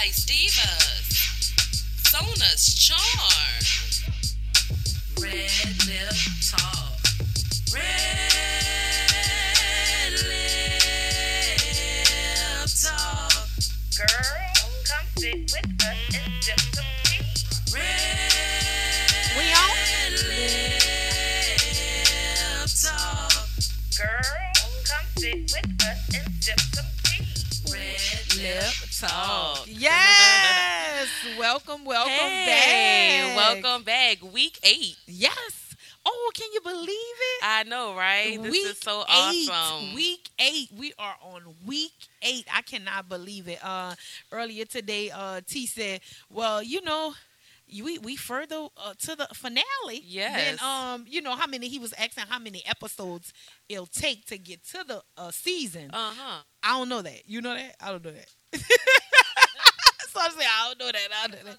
Spice Divas. Sona's Charm. Red Lip Talk. Red Lip Talk. Girl, come sit with us and sip some tea. Red We on? Lip Talk. Girl, come sit with us and sip some tea. Red Lip Talk. Yes. welcome, welcome Hey, back. welcome back. Week eight. Yes. Oh, can you believe it? I know, right? This week is so eight. awesome. Week eight. We are on week eight. I cannot believe it. Uh, earlier today, uh, T said, "Well, you know." We we further uh, to the finale. Yes. Then um you know how many he was asking how many episodes it'll take to get to the uh, season. Uh huh. I don't know that. You know that? I don't know that. so I'm saying I don't know that. I don't know that.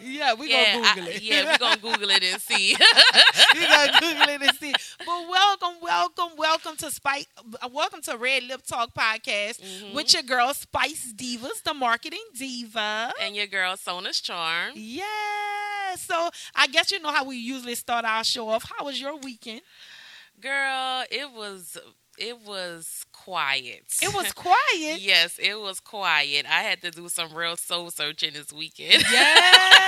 Yeah, we yeah, gonna Google I- it. yeah, we're gonna Google it and see. we gonna Google it and see. But welcome, welcome, welcome to Spice. uh, Welcome to Red Lip Talk podcast Mhm. with your girl Spice Divas, the marketing diva. and your girl Sona's Charm. Yeah. So I guess you know how we usually start our show off. How was your weekend? Girl, it was it was quiet. It was quiet. yes, it was quiet. I had to do some real soul searching this weekend.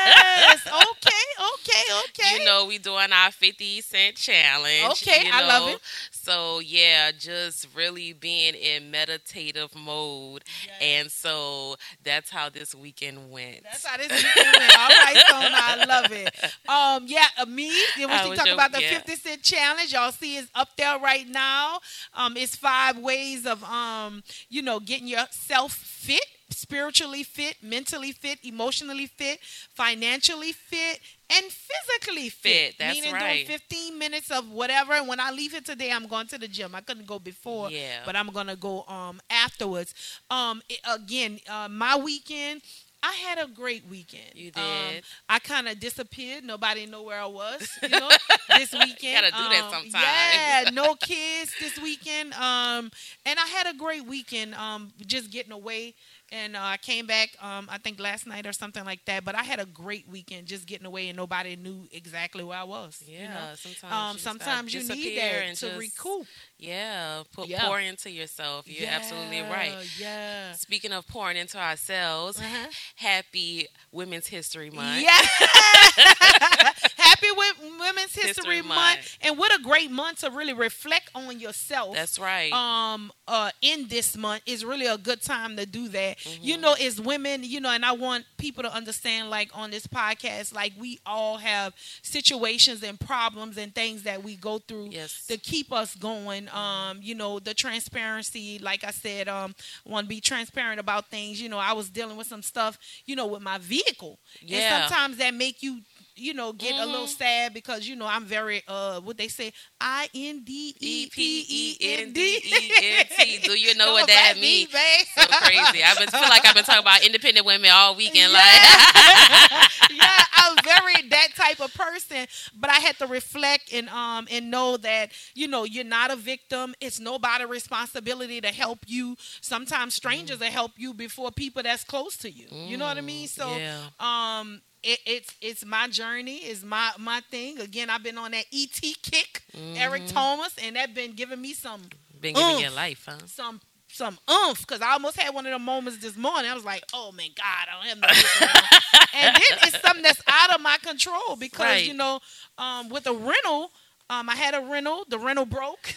Yes. Okay. Okay. Okay. You know, we doing our 50 cent challenge. Okay, you I love it. So, yeah, just really being in meditative mode. Yes. And so that's how this weekend went. That's how this weekend went. All right, Sona, I love it. Um, yeah, me. How we talk about the yeah. fifty cent challenge, y'all see it's up there right now. Um, it's five ways of um, you know, getting yourself fit, spiritually fit, mentally fit, emotionally fit, financially fit. And physically fit, Fit, that's meaning right. doing 15 minutes of whatever. And when I leave here today, I'm going to the gym. I couldn't go before, Yeah. but I'm gonna go um afterwards. Um, it- again, uh, my weekend. I had a great weekend. You Um, did? I kind of disappeared. Nobody know where I was. You know, this weekend. gotta do that Um, sometime. Yeah, no kids this weekend. Um, and I had a great weekend. Um, just getting away. And uh, I came back, um, I think last night or something like that. But I had a great weekend, just getting away, and nobody knew exactly where I was. Yeah, you know? sometimes. Um, you sometimes you need that and to just- recoup. Yeah, put, Yeah. pour into yourself. You're absolutely right. Yeah. Speaking of pouring into ourselves, Uh-huh. happy Women's History Month. Yeah. Happy with Women's History, History Month. Month. And what a great month to really reflect on yourself. That's right. um uh in this month is really a good time to do that. Mm-hmm. You know, as women, you know, and I want people to understand like on this podcast, like we all have situations and problems and things that we go through Yes. to keep us going. Um, you know, the transparency, like I said, um, want to be transparent about things. You know, I was dealing with some stuff, you know, with my vehicle. Yeah. And sometimes that make you you know, get a little Mhm. sad because you know I'm very uh what they say I N D E P E N D E N T. Do you know what that means? me. So crazy. I been feel like I've been talking about independent women all weekend. Like, yeah, I'm very that type of person. But I had to reflect and um and know that you know you're not a victim. It's nobody's responsibility to help you. Sometimes strangers will help you before people that's close to you. You know what I mean? So yeah. um. It, it's it's my journey, it's my my thing. Again, I've been on that ET kick, Eric Mm-hmm. Thomas, and that been giving me some been giving Oomph. your life, huh? some some oomph because I almost had one of the moments this morning. I was like, "Oh man, God, I don't have no." and then it's something that's out of my control because Right. you know, um, with a rental, um, I had a rental. The rental broke,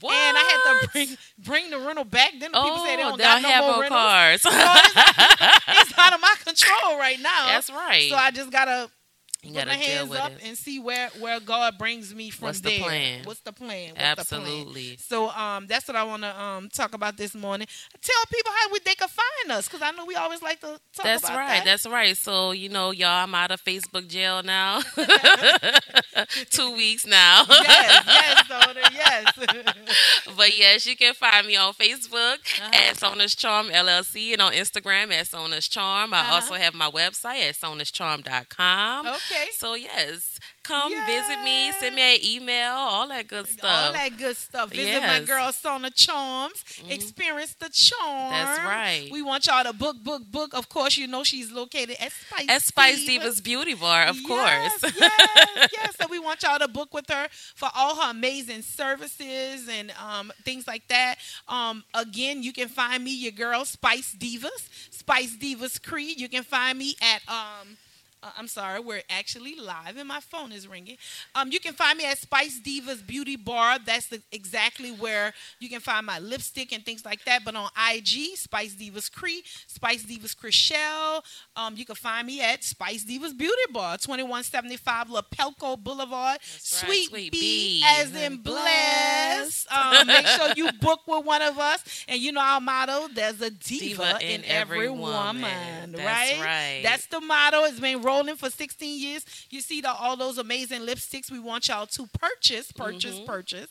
What? and I had to bring bring the rental back. Then the people say they Oh, don't got no have more no rentals. cars. So it's, it's out of my control right now. That's right. So I just gotta you put gotta my hands up it. and see where where God brings me from What's the there. plan? What's the plan? What's the plan? Absolutely. So um, that's what I want to um talk about this morning. Tell people how we, they can find us because I know we always like to talk That's about right. that. That's right. So you know, y'all, I'm out of Facebook jail now. Two weeks now. yes, yes, Soda, yes. but yes, you can find me on Facebook Uh-huh. at Sona's Charm LLC and on Instagram at Sona's Charm. I Uh-huh. also have my website at sonascharm.com. okay. So yes, come visit me, send me an email, all that good stuff. All that good stuff. Visit my girl Sona Charms. Experience the charm. That's right. We want y'all to book, book, book. Of course, you know she's located at Spice. At Spice Divas. Divas Beauty Bar, of Yes, course. yes, yes. So we want y'all to book with her for all her amazing services and um, things like that. Um, again, you can find me, your girl, Spice Divas, Spice Divas Creed. You can find me at. Um, uh, I'm sorry, we're actually live and my phone is ringing. Um, you can find me at Spice Divas Beauty Bar. That's the, exactly where you can find my lipstick and things like that. But on IG, Spice Divas Kree, Spice Divas Chriselle. Um, you can find me at Spice Divas Beauty Bar, 2175 Lapalco Boulevard. right, Sweet, Sweet B, B, as in blessed. Um, make sure you book with one of us. And you know our motto, there's a diva, Diva in, in every every woman. woman. That's right? right. That's the motto. It's been for 16 years. You see the, all those amazing lipsticks. We want y'all to purchase, purchase, Mm-hmm. purchase,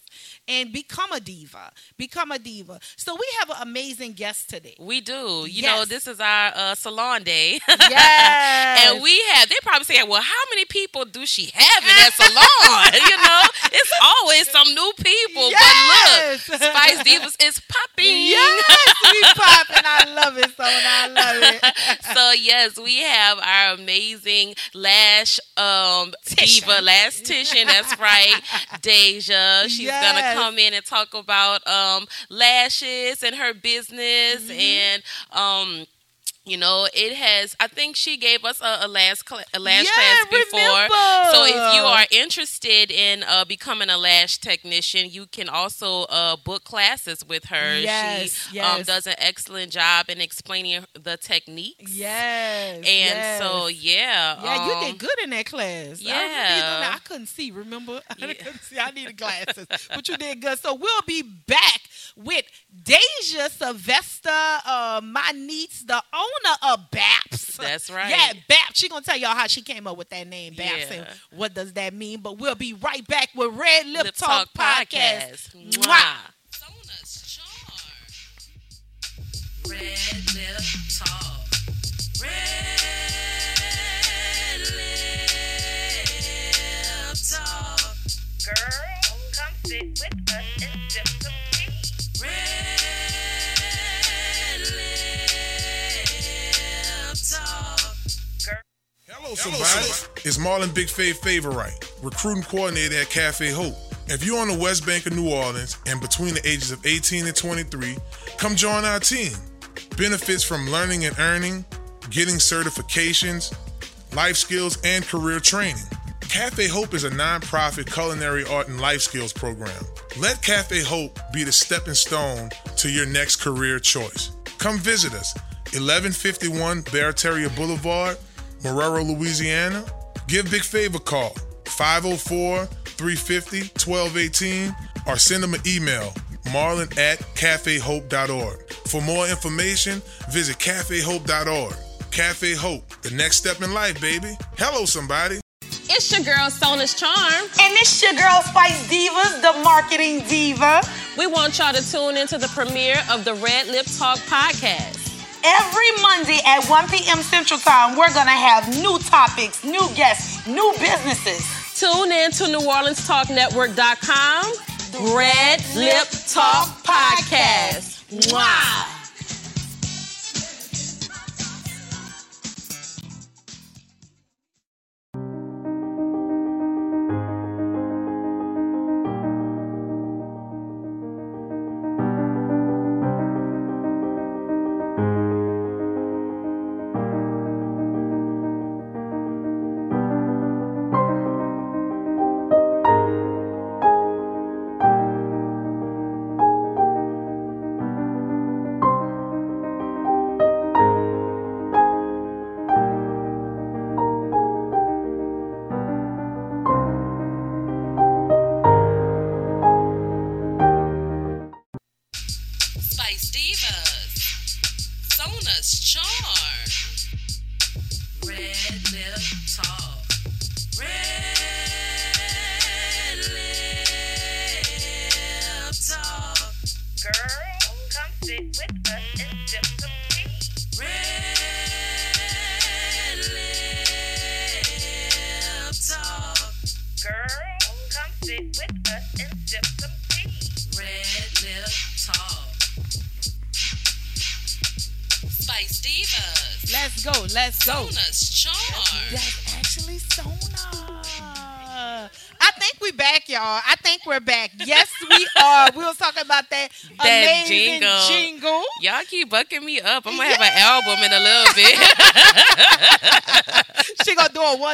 and become a diva. Become a diva. So we have an amazing guest today. We do. You Yes. know, this is our uh, salon day. Yes. and we have, they probably say, well, how many people do she have in that salon? you know, it's always some new people. Yes. But look, Spice Divas is popping. Yes, we popping. I love it, so I love it. so yes, we have our amazing lash um Titian. diva, lastician. That's right, Dajha. She's Yes. gonna come in and talk about um lashes and her business Mm-hmm. and um. You know, it has. I think she gave us a, a last cl- a lash Yeah, class before. remember. So if you are interested in uh, becoming a lash technician, you can also uh, book classes with her. Yes, she Um, yes. does an excellent job in explaining the techniques. Yes. And yes. so yeah, Yeah, you um, did good in that class. I yeah. that. I couldn't see. Remember, I Yeah. couldn't see. I needed glasses, but you did good. So we'll be back with Dajha Sylvester, uh, my niece, the owner of Baps. That's right. Yeah, Baps. She gonna tell y'all how she came up with that name, Baps, and what does that mean. But we'll be right back with Red Lip, Lip Talk, Talk Podcast. Podcast. Mwah. Mwah. Charm. Red Lip Talk. Red Lip Talk. Girl, come sit with somebody. It's Marlon Big Fave Favorite, recruiting coordinator at Cafe Hope. If you're on the West Bank of New Orleans and between the ages of 18 and 23, come join our team. Benefits from learning and earning, getting certifications, life skills, and career training. Cafe Hope is a nonprofit culinary art and life skills program. Let Cafe Hope be the stepping stone to your next career choice. Come visit us, 1151 Barataria Boulevard, Marrero, Louisiana. Give Big Favor call, 504 350 1218, or send them an email, marlin at cafehope.org. For more information, visit cafehope.org. Cafe Hope, the next step in life, baby. Hello, somebody. It's your girl Sona's Charm. And it's your girl Spice Divas, the marketing diva. We want y'all to tune into the premiere of the Red Lip Talk podcast. Every Monday at 1 p.m. Central Time, we're going to have new topics, new guests, new businesses. Tune in to NewOrleansTalkNetwork.com. Red Lip Talk podcast. Mwah.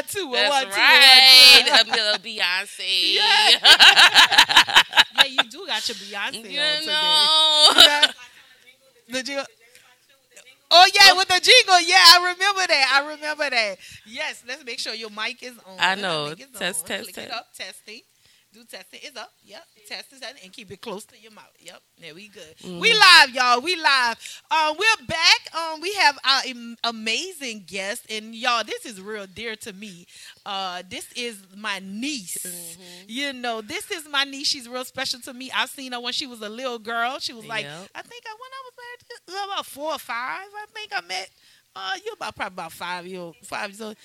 One two, That's one two, right. a one two. A little Beyonce. Yeah, you do got your Beyonce You on today. Yeah. The jingle. Oh yeah, with the jingle. Yeah, I remember that. I remember that. Yes, let's make sure your mic is on. I know. Test, on. test, Click test. it up. Testing. Do testing. It's up. Yep. Test is and keep it close to your mouth. Yep. There we good. Mm-hmm. We live, y'all. We live. Um, we're back. Um, we have our am- amazing guest, and y'all, this is real dear to me. Uh, this is my niece. Mm-hmm. You know, this is my niece. She's real special to me. I've seen her when she was a little girl. She was like, Yep. I think I when I was married, uh, about four or five. I think I met. Uh, you about probably about five year old, five years old.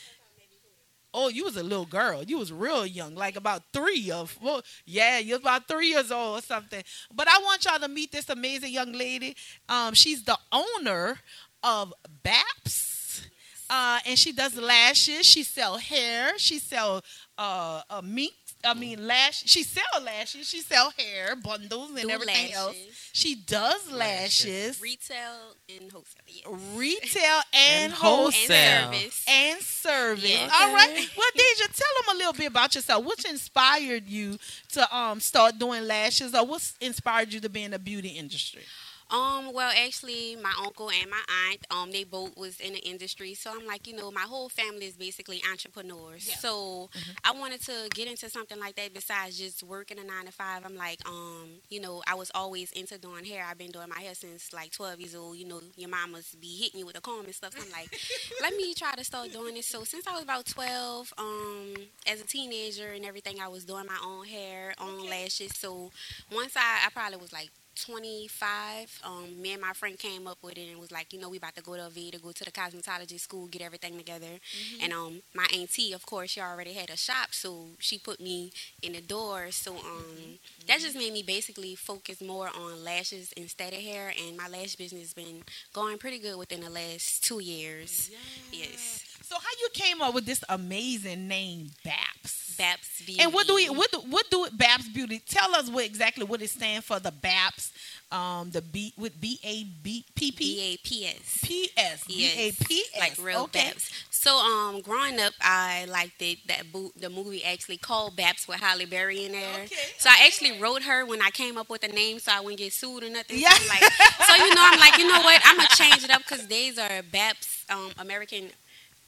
Oh, you was a little girl. You was real young, like about three of. Well, yeah, you was about three years old or something. But I want y'all to meet this amazing young lady. Um, she's the owner of BAPS, uh, and she does lashes. She sell hair. She sell uh, uh meat. I mean lash. She sell lashes. She sell hair bundles and Do everything else. She does lashes, Retail and wholesale. Yes. retail and, And wholesale wholesale. And service. and service. Yeah. All right. Well, Dajha, tell them a little bit about yourself. What inspired you to um start doing lashes, or what inspired you to be in the beauty industry? Um, well, actually, my uncle and my aunt, um, they both was in the industry. So I'm like, you know, my whole family is basically entrepreneurs. Yeah. Mm-hmm. So I wanted to get into something like that besides just working a nine to five. I'm like, um, you know, I was always into doing hair. I've been doing my hair since like 12 years old. You know, your mamas be hitting you with a comb and stuff. So I'm like, let me try to start doing this. So since I was about 12, um, as a teenager and everything, I was doing my own hair, own lashes. So once I, I probably was like 25, um, me and my friend came up with it and was like, you know, we about to go to Aveda, go to the cosmetology school, get everything together. And um, my auntie, of course, she already had a shop, so she put me in the door. So um, that just made me basically focus more on lashes instead of hair. And my lash business has been going pretty good within the last two years. Yes. So, how you came up with this amazing name, Baps? Baps Beauty. And what do we what do, what do Baps Beauty? Tell us what exactly what it stands for. The Baps, um, the B with B A B P P B-A-P-S. P S B A P S. like real okay. Baps. So um, growing up, I liked it that bo- the movie actually called Baps with Halle Berry in there. Okay, So I actually wrote her when I came up with the name, so I wouldn't get sued or nothing. Yeah. So, like, so you know, I'm like, you know what? I'm gonna change it up because these are Baps um, American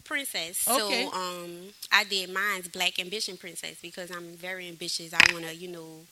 Princess. Okay. So um, I did mine's Black Ambition Princess because I'm very ambitious. I wanna, you know,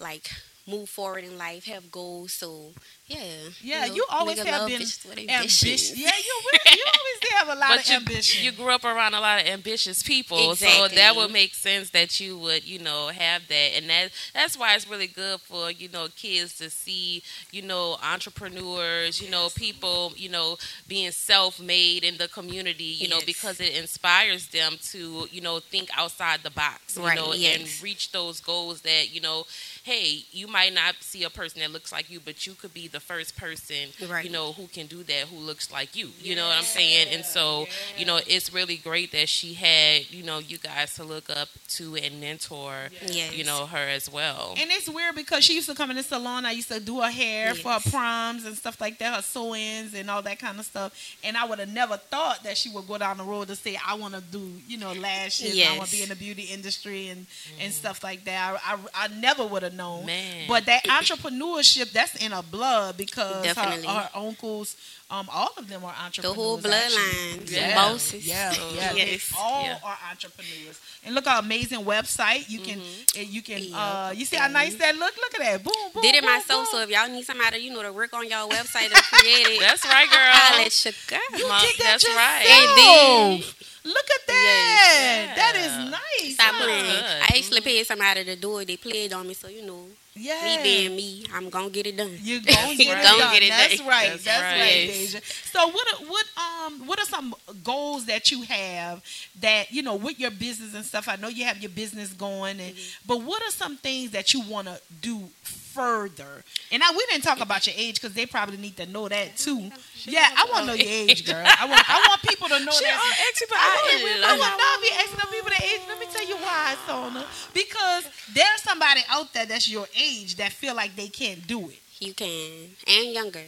like move forward in life, have goals. So yeah. Yeah, know, you always have been ambitious. Yeah, you really, you always have a lot But of you, ambition. you grew up around a lot of ambitious people, so that would make sense that you would, you know, have that, and that that's why it's really good for you know kids to see, you know, entrepreneurs, you know, people, you know, being self-made in the community, you know, because it inspires them to, you know, think outside the box, you Right, know, and reach those goals that you know. Hey, you might not see a person that looks like you, but you could be the first person, Right. you know, who can do that, who looks like you. You know what I'm saying? And so, you know, it's really great that she had, you know, you guys to look up to and mentor, Yes. you know, her as well. And it's weird because she used to come in the salon. I used to do her hair for her proms and stuff like that, her sew-ins and all that kind of stuff. And I would have never thought that she would go down the road to say, "I want to do, you know, lashes. I want to be in the beauty industry and and mm-hmm. stuff like that." I, I, I never would have known. Man. But that entrepreneurship, that's in her blood because her, her uncles, um, all of them are entrepreneurs. The entrepreneurs. whole bloodline, the Yeah, bosses. yeah, So, yeah. They all Yeah. are entrepreneurs. And look how amazing website you can. Mm-hmm. You can. Yeah. Uh, you see how nice that look. Look at that. Boom, boom. Did it boom, myself, boom. so if y'all need somebody, you know, to work on y'all website to create it, That's right, girl. I'll girl. let you go. Mom, did that that's right. yourself. Look at that. Yes. Yeah. is nice. Stop huh? playing. I actually paid somebody to do it. They played on me, so you know, Yeah. me being me, I'm gonna get it done. You gonna get, You it, gonna done. get it That's done. right. That's That's, right, right. Dajha. So what? are- What um? What are some goals that you have that you know with your business and stuff? I know you have your business going, and Mm-hmm. but what are some things that you want to do further. And I we didn't talk about your age because they probably need to know that too. Yeah, I want to know your age, girl. I want I want people to know She that. all extra, but I, I would didn't I know. would not be asking people their age. Let me tell you why, Sona. Because there's somebody out there that's your age that feel like they can't do it. You can and younger.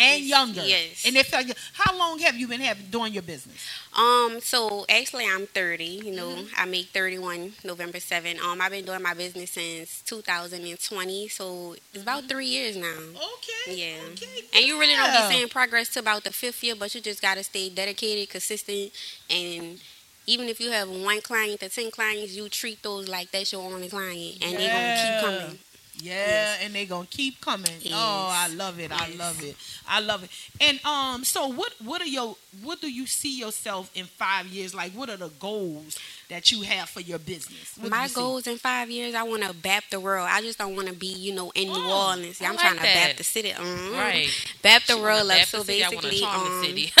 And younger. yes. And like, how long have you been having doing your business? Um, so actually I'm 30, you know, Mm-hmm. I make 31 November 7. Um, I've been doing my business since 2020, so it's about three years now. Okay. Yeah. Okay. And you really don't be seeing progress to about the fifth year, but you just gotta stay dedicated, consistent, and even if you have one client to ten clients, you treat those like that's your only client, and they're gonna keep coming. Yeah, and they gonna keep coming. Yes. Oh, I love it. I love it. I love it. And um, so what? What are your? What do you see yourself in five years? Like, what are the goals that you have for your business? What My you see? goals in five years, I want to bap the world. I just don't want to be, you know, in New Oh, Orleans. I I'm like trying to that. bap the city. Mhm. Right. Bap the She world up. So the city, I want basically, charm um, the city.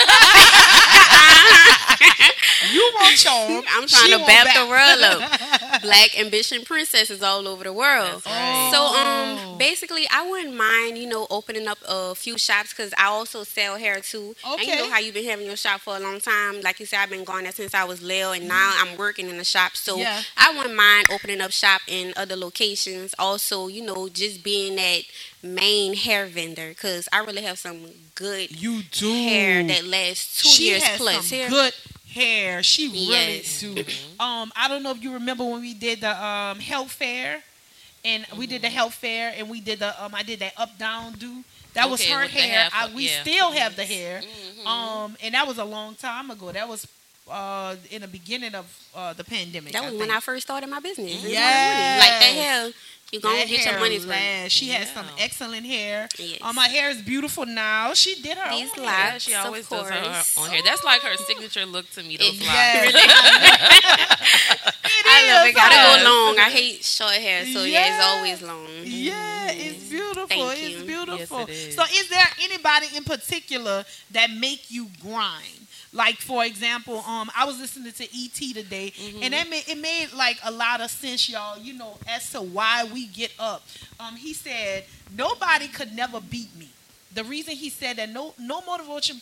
You want charm. I'm She trying to bap bap. the world up. Black ambition princesses all over the world. Right. So Oh. um, basically, I wouldn't mind, you know, opening up a few shops because I also sell hair too. Okay. And you know how you've been having your shop for a long time. Like you said, I've been going there since I was little, and now I'm working in the shop. So Yeah. I wouldn't mind opening up shop in other locations. Also, you know, just being that main hair vendor because I really have some good You do. hair that lasts two she years plus. Hair- good hair. She really Yes. do. Um, I don't know if you remember when we did the um health fair, and we did the health fair, and we did the um I did that up down do. That was her with hair. I, we yeah. still have the hair. Mhm. Um, and that was a long time ago. That was uh in the beginning of uh the pandemic. That was when. I first started my business. It's Yes. Like that hair, you gonna That get your hair money's worth. lasts. She has some excellent hair. Yes. Um, my hair is beautiful now. She did her These own locks. hair. She always does her course. on here. That's like her signature look to me. Those It- locks. Yes. I love it. Gotta go long. I hate short hair, so yeah, Yeah. it's always long. Yeah, it's beautiful. Thank it's you. beautiful. Yes, it is. So, is there anybody in particular that make you grind? Like, for example, um, I was listening to ET today, Mm-hmm. and that made it made like a lot of sense, y'all. You know, as to why we get up. Um, he said nobody could never beat me. The reason he said that no no motivation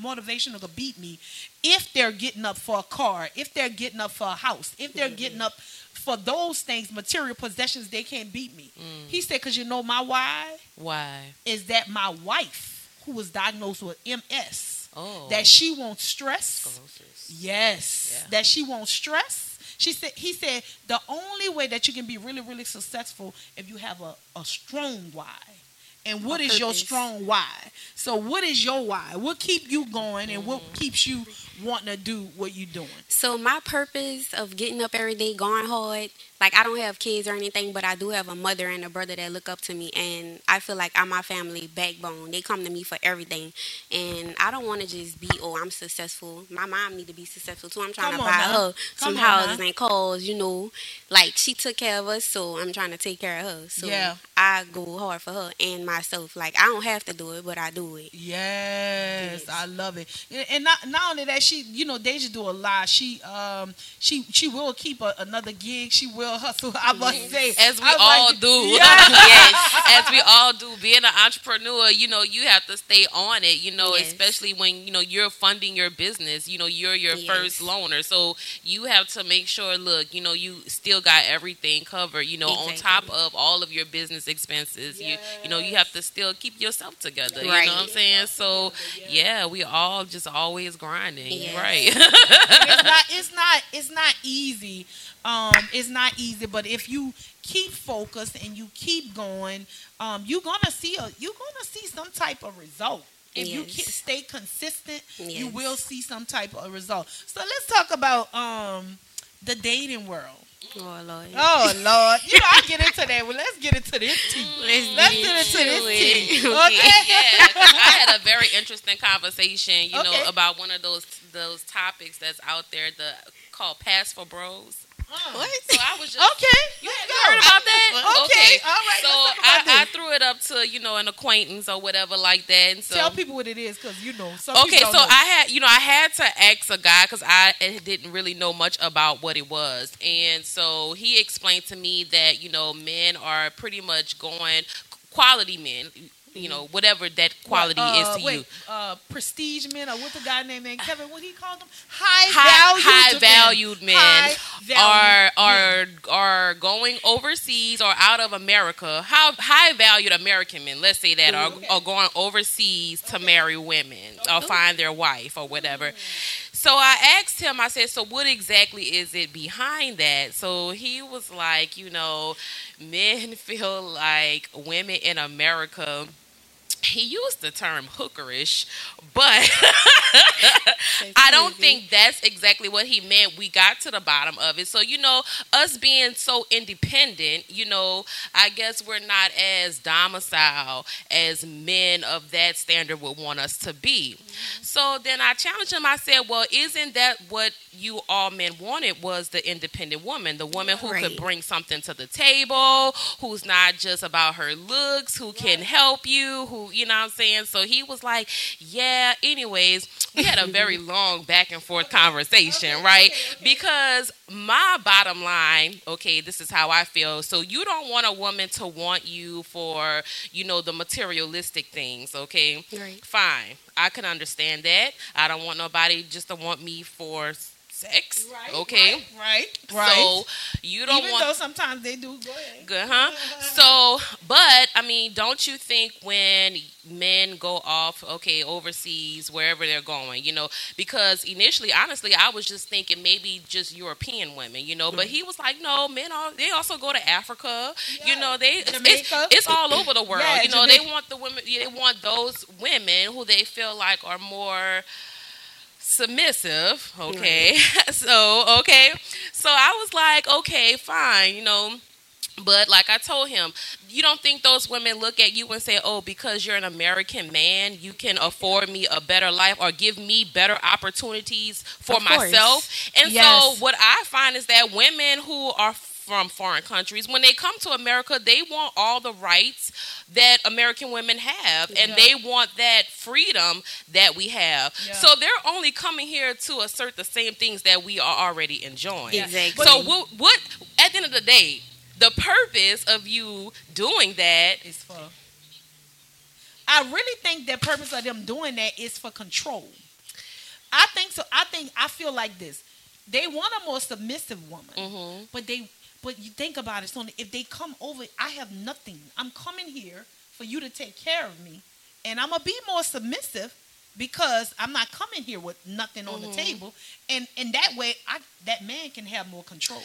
motivational to beat me if they're getting up for a car, if they're getting up for a house, if they're getting up for those things, material possessions, they can't beat me. He said, because you know my why Why? is that my wife, who was diagnosed with MS, Oh. that she won't stress. Sclerosis. Yes, Yeah. that she won't stress. She said. He said the only way that you can be really, really successful if you have a, a strong why. And what is your strong why? So what is your why? What keep you going and what mm-hmm. keeps you wanting to do what you're doing? So my purpose of getting up every day, going hard, like I don't have kids or anything, but I do have a mother and a brother that look up to me, and I feel like I'm my family backbone. They come to me for everything, and I don't want to just be, oh, I'm successful. My mom need to be successful too. I'm trying Come to buy now. her Come some houses and cars, you know, like she took care of us, so I'm trying to take care of her. So Yeah. I go hard for her and myself. Like I don't have to do it, but I do it. Yes, Yes. I love it. And- And not not only that, she you know Dajha do a lot. She um she she will keep a, another gig. She will hustle. I must mm-hmm. say, As we I was all like, do. Yeah. yes. As we all do. Being an entrepreneur, you know, you have to stay on it, you know, Yes. especially when, you know, you're funding your business. You know, you're your Yes. first loaner. So you have to make sure, look, you know, you still got everything covered, you know, on top of all of your business expenses. You you know, you have to still keep yourself together. You know what I'm saying? So yeah, we all just always grinding. Yes. Right. it's not it's not it's not easy um it's not easy but if you keep focused and you keep going um you're gonna see a you're gonna see some type of result if you Yes. can stay consistent you will see some type of result so let's talk about um the dating world Oh Lord. oh lord you know i get into that well let's get into this tea Let's let's get get into this it. tea Okay. okay yeah, 'cause I had a very interesting conversation, you Okay. know, about one of those those topics that's out there, the called Passport Bros. What? So I was just Okay. You, you heard about that? Okay, all right, So let's talk about I, I threw it up to you know an acquaintance or whatever like that. And so Tell people what it is, because you know. Some Okay, so know. I had, you know, I had to ask a guy because I didn't really know much about what it was, and so he explained to me that you know men are pretty much going quality men, you know, whatever that quality is uh, to wait, you. Uh, prestige men, or what the guy named Kevin? What he called them? High, High, high valued valued men High are valued are are going overseas or out of America. How high valued American men, let's say that, are, are going overseas to marry women or find their wife or whatever. So I asked him, I said, so what exactly is it behind that? So he was like, you know, men feel like women in America. He used the term hookerish, but I don't think that's exactly what he meant. We got to the bottom of it. So, you know, us being so independent, you know, I guess we're not as domicile as men of that standard would want us to be. Mm-hmm. So then I challenged him. I said, well, isn't that what you all men wanted was the independent woman, the woman who could bring something to the table, who's not just about her looks, who can help you, who, you know what I'm saying? So he was like, yeah, anyways, we had a very long back and forth conversation, right? Because my bottom line, okay, this is how I feel. So you don't want a woman to want you for, you know, the materialistic things, okay? Right. Fine. I can understand that. I don't want nobody just to want me for sex. Right, okay. right, right. So you don't Even want though sometimes they do. Go ahead. Good, huh? So, but I mean, don't you think when men go off, okay, overseas, wherever they're going, you know, because initially, honestly, I was just thinking maybe just European women, you know, but he was like, no, men are they also go to Africa, you know, they it's, it's, all over the world, Yeah, you know, they want the women, they want those women who they feel like are more submissive okay? So okay. So i was like okay fine you know. But like I told him, you don't think those women look at you and say, "Oh, because you're an American man, you can afford me a better life or give me better opportunities for myself." And Yes. so what I find is that women who are from foreign countries, when they come to America, they want all the rights that American women have, and Yeah. they want that freedom that we have. Yeah. So they're only coming here to assert the same things that we are already enjoying. Exactly. So what, what at the end of the day, the purpose of you doing that is for. I really think the purpose of them doing that is for control. I think so. I think I feel like this. They want a more submissive woman, Mhm. but they. But you think about it, Sonia. If they come over, I have nothing. I'm coming here for you to take care of me, and I'm gonna be more submissive because I'm not coming here with nothing on Mm-hmm. the table, and in that way, I that man can have more control. You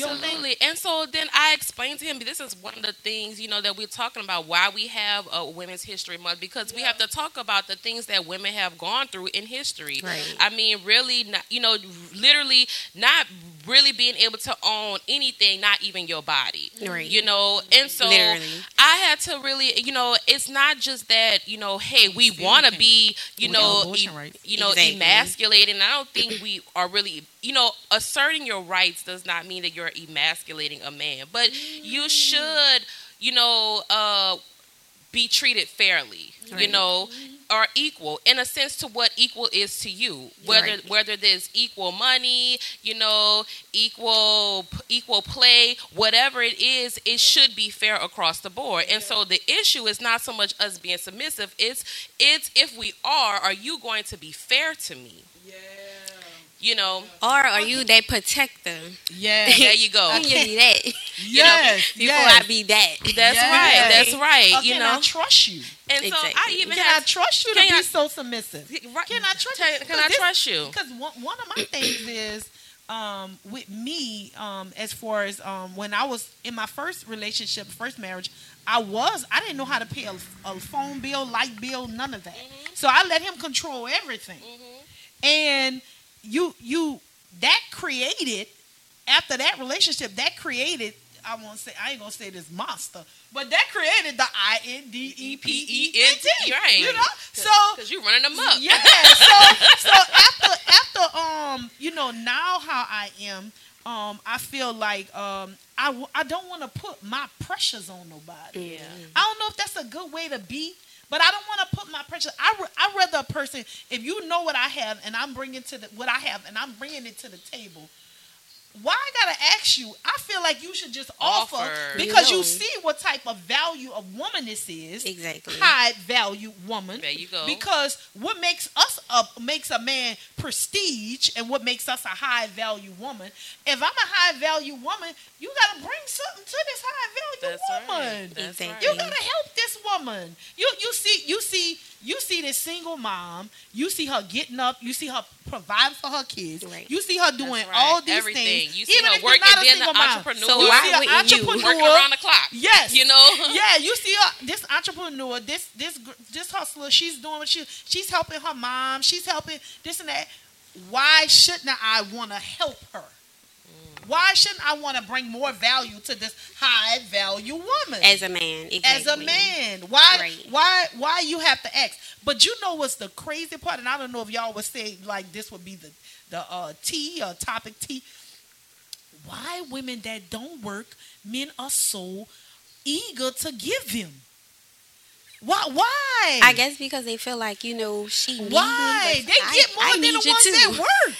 don't think? Absolutely. And so then I explained to him this is one of the things, you know, that we're talking about why we have a Women's History Month because we have to talk about the things that women have gone through in history. Right. I mean, really, not, you know, literally not really being able to own anything, not even your body. Right. You know, and so Literally. I had to really, you know, it's not just that, you know, hey, we want to be, you We know, e- you know, Exactly. emasculating. I don't think we are really, you know, asserting your rights does not mean that you're emasculating a man, but you should, you know, uh, be treated fairly, you Right. know, or equal in a sense to what equal is to you. Whether Right. whether there's equal money, you know, equal equal play, whatever it is, it should be fair across the board. And so the issue is not so much us being submissive; it's it's if we are, are you going to be fair to me? Yeah. You know, Or are you that protector? Yeah. there you go. I can be that. yes. Before yes. I be that. That's Yes. right. That's right. Or you know, I trust you? and so I even Can have I trust you to be I- so submissive? Can I trust you? Can I Because trust you? Because one, one of my things is um, with me, um, as far as um, when I was in my first relationship, first marriage, I was I didn't know how to pay a, a phone bill, light bill, none of that. Mm-hmm. So I let him control everything, and you you that created after that relationship that created. I won't say I ain't gonna say this monster, but that created the I N D E P E N T. Right. You know, so Because you're running them up. yeah. So so after after um you know now how I am um, I feel like um, I, w- I don't want to put my pressures on nobody. Yeah. I don't know if that's a good way to be, but I don't want to put my pressure. I I rather a person if you know what I have and I'm bringing to the what I have and I'm bringing it to the table. Why I gotta ask you? I feel like you should just offer, Offer. because you, You see what type of value of woman this is. Exactly. High value woman. There you go. Because what makes us a makes a man prestige and what makes us a high value woman. If I'm a high value woman, you gotta bring something to this high value That's woman. right. That's Exactly. You right. gotta help this woman. You you see you see you see this single mom. You see her getting up. You see her providing for her kids. Right. You see her doing right. all these Everything. things. You see even her if you're working, not a being single an entrepreneur. So you why see an wouldn't you? entrepreneur. Working around the clock. Yes, You know? Yeah, you see her, this entrepreneur, this this this hustler. She's doing what she she's helping her mom. She's helping this and that. Why shouldn't I want to help her? Why shouldn't I want to bring more value to this high value woman? As a man. Exactly. as a man. Why Right. why why you have to ask? But you know what's the crazy part, and I don't know if y'all would say like this would be the the uh, T or topic T. Why women that don't work, men are so eager to give them. Why? Why? I guess because they feel like you know she. Why? me, They I- get more I than the ones that work.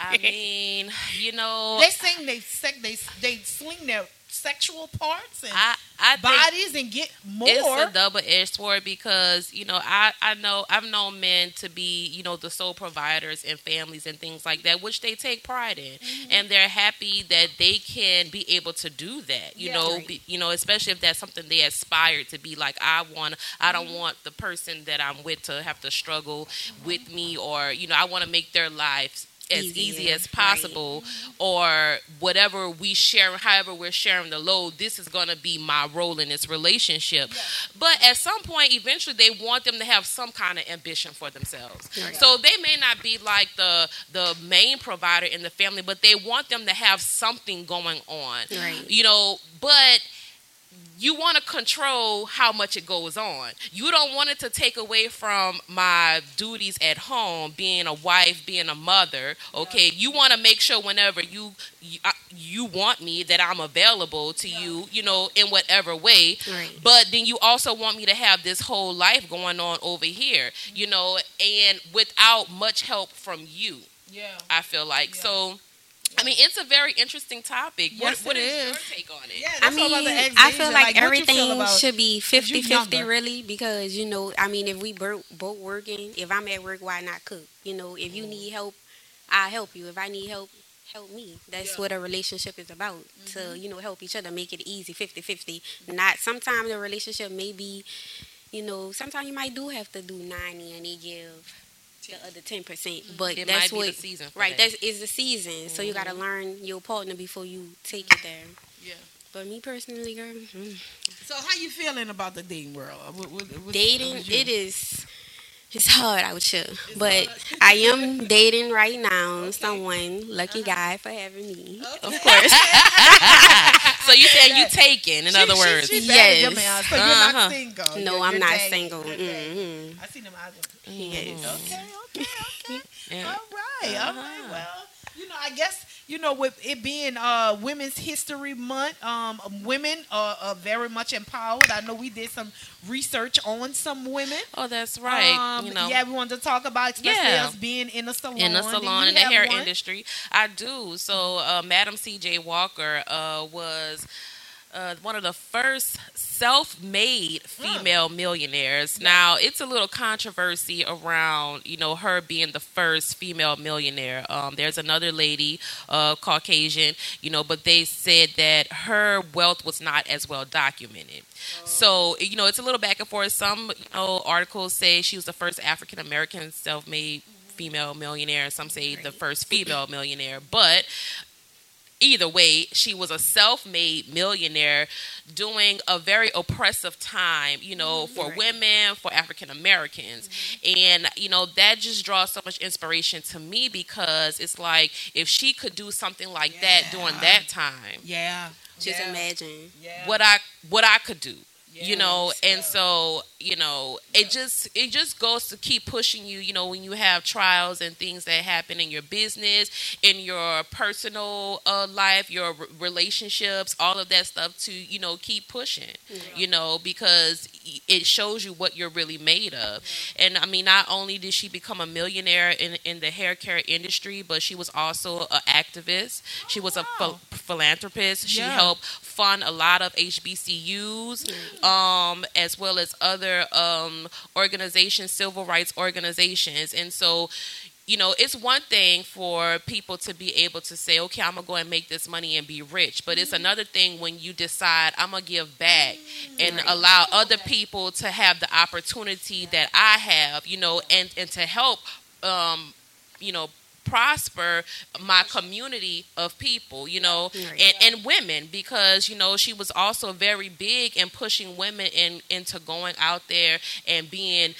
I mean, you know, They sing, they sec, they they sling their sexual parts and I I bodies and get more. it's a double edged sword because you know I I know I've known men to be you know the sole providers and families and things like that, which they take pride in, Mm-hmm. and they're happy that they can be able to do that. You Yeah. know, Right. be, you know, especially if that's something they aspire to be. Like I want, I don't Mm-hmm. want the person that I'm with to have to struggle with me, or you know, I want to make their lives as easy Easier, as right. possible or whatever we share however we're sharing the load this is going to be my role in this relationship but at some point eventually they want them to have some kind of ambition for themselves Right. so they may not be like the the main provider in the family but they want them to have something going on Right. you know but you want to control how much it goes on. You don't want it to take away from my duties at home, being a wife, being a mother. Okay, you want to make sure whenever you you, uh, you want me that I'm available to you, you know, in whatever way. Right. But then you also want me to have this whole life going on over here, you know, and without much help from you. yeah. I feel like so. I mean, it's a very interesting topic. Yes, what, what it is, is. your take on it? Yeah, I mean, I feel Asian. like, what feel everything about- should be 50 50 really because, you know, I mean, if we both both working, if I'm at work, why not cook? You know, if you need help, I'll help you. If I need help, help me. That's Yeah. what a relationship is about to, you know, help each other, make it easy 50 50. Not sometimes the relationship may be, you know, sometimes you might do have to do 90 and they give the other 10%. But It that's might be what, the season for right, that. that's is the season. So you got to learn your partner before you take it there. Yeah. But me personally, girl, mm, So how you feeling about the dating world? Uh, What, what, dating what is your- it is it's hard out here but i am dating right now someone lucky guy for having me of course So you saying you taking, in She- other she- words. she batted your Yes. man, so you're Uh-huh. not single. no You're- i'm you're not dating. single You're dating. hmm I seen them eyes. yes Okay, okay, okay. Yeah. All right, Uh-huh. right. Well, you know, I guess you know, with it being uh Women's History Month, um, women are, are very much empowered. I know we did some research on some women. Oh, that's right. Um, you know, yeah, we wanted to talk about especially Yeah. us being in a salon. in the salon in the hair one? industry. I do. So, uh, Madam C.J. Walker uh, was. Uh, one of the first self-made female millionaires. Now, it's a little controversy around, you know, her being the first female millionaire. Um, there's another lady, uh, Caucasian, you know, but they said that her wealth was not as well documented. So, you know, it's a little back and forth. Some, you know, articles say she was the first African American self-made female millionaire. Some say the first female millionaire. But either way, she was a self-made millionaire doing a very oppressive time, you know, mm-hmm. for Right. women, for African Americans. Mm-hmm. And, you know, that just draws so much inspiration to me because it's like if she could do something like that during that time, Yeah. just yeah. imagine Yeah. what I what I could do. You know and yeah. so you know it just it just goes to keep pushing you you know when you have trials and things that happen in your business in your personal uh, life your r- relationships all of that stuff to you know keep pushing you know because it shows you what you're really made of. And i mean not only did she become a millionaire in, in the hair care industry but she was also an activist. She was a ph- philanthropist. She helped fund a lot of hbcus um, as well as other um, organizations, civil rights organizations. And so, you know, it's one thing for people to be able to say, okay, I'm going to go and make this money and be rich. But it's another thing when you decide, I'm going to give back and allow other people to have the opportunity that I have, you know, and, and to help, um, you know, prosper my community of people you know and, and women because you know she was also very big in pushing women in into going out there and being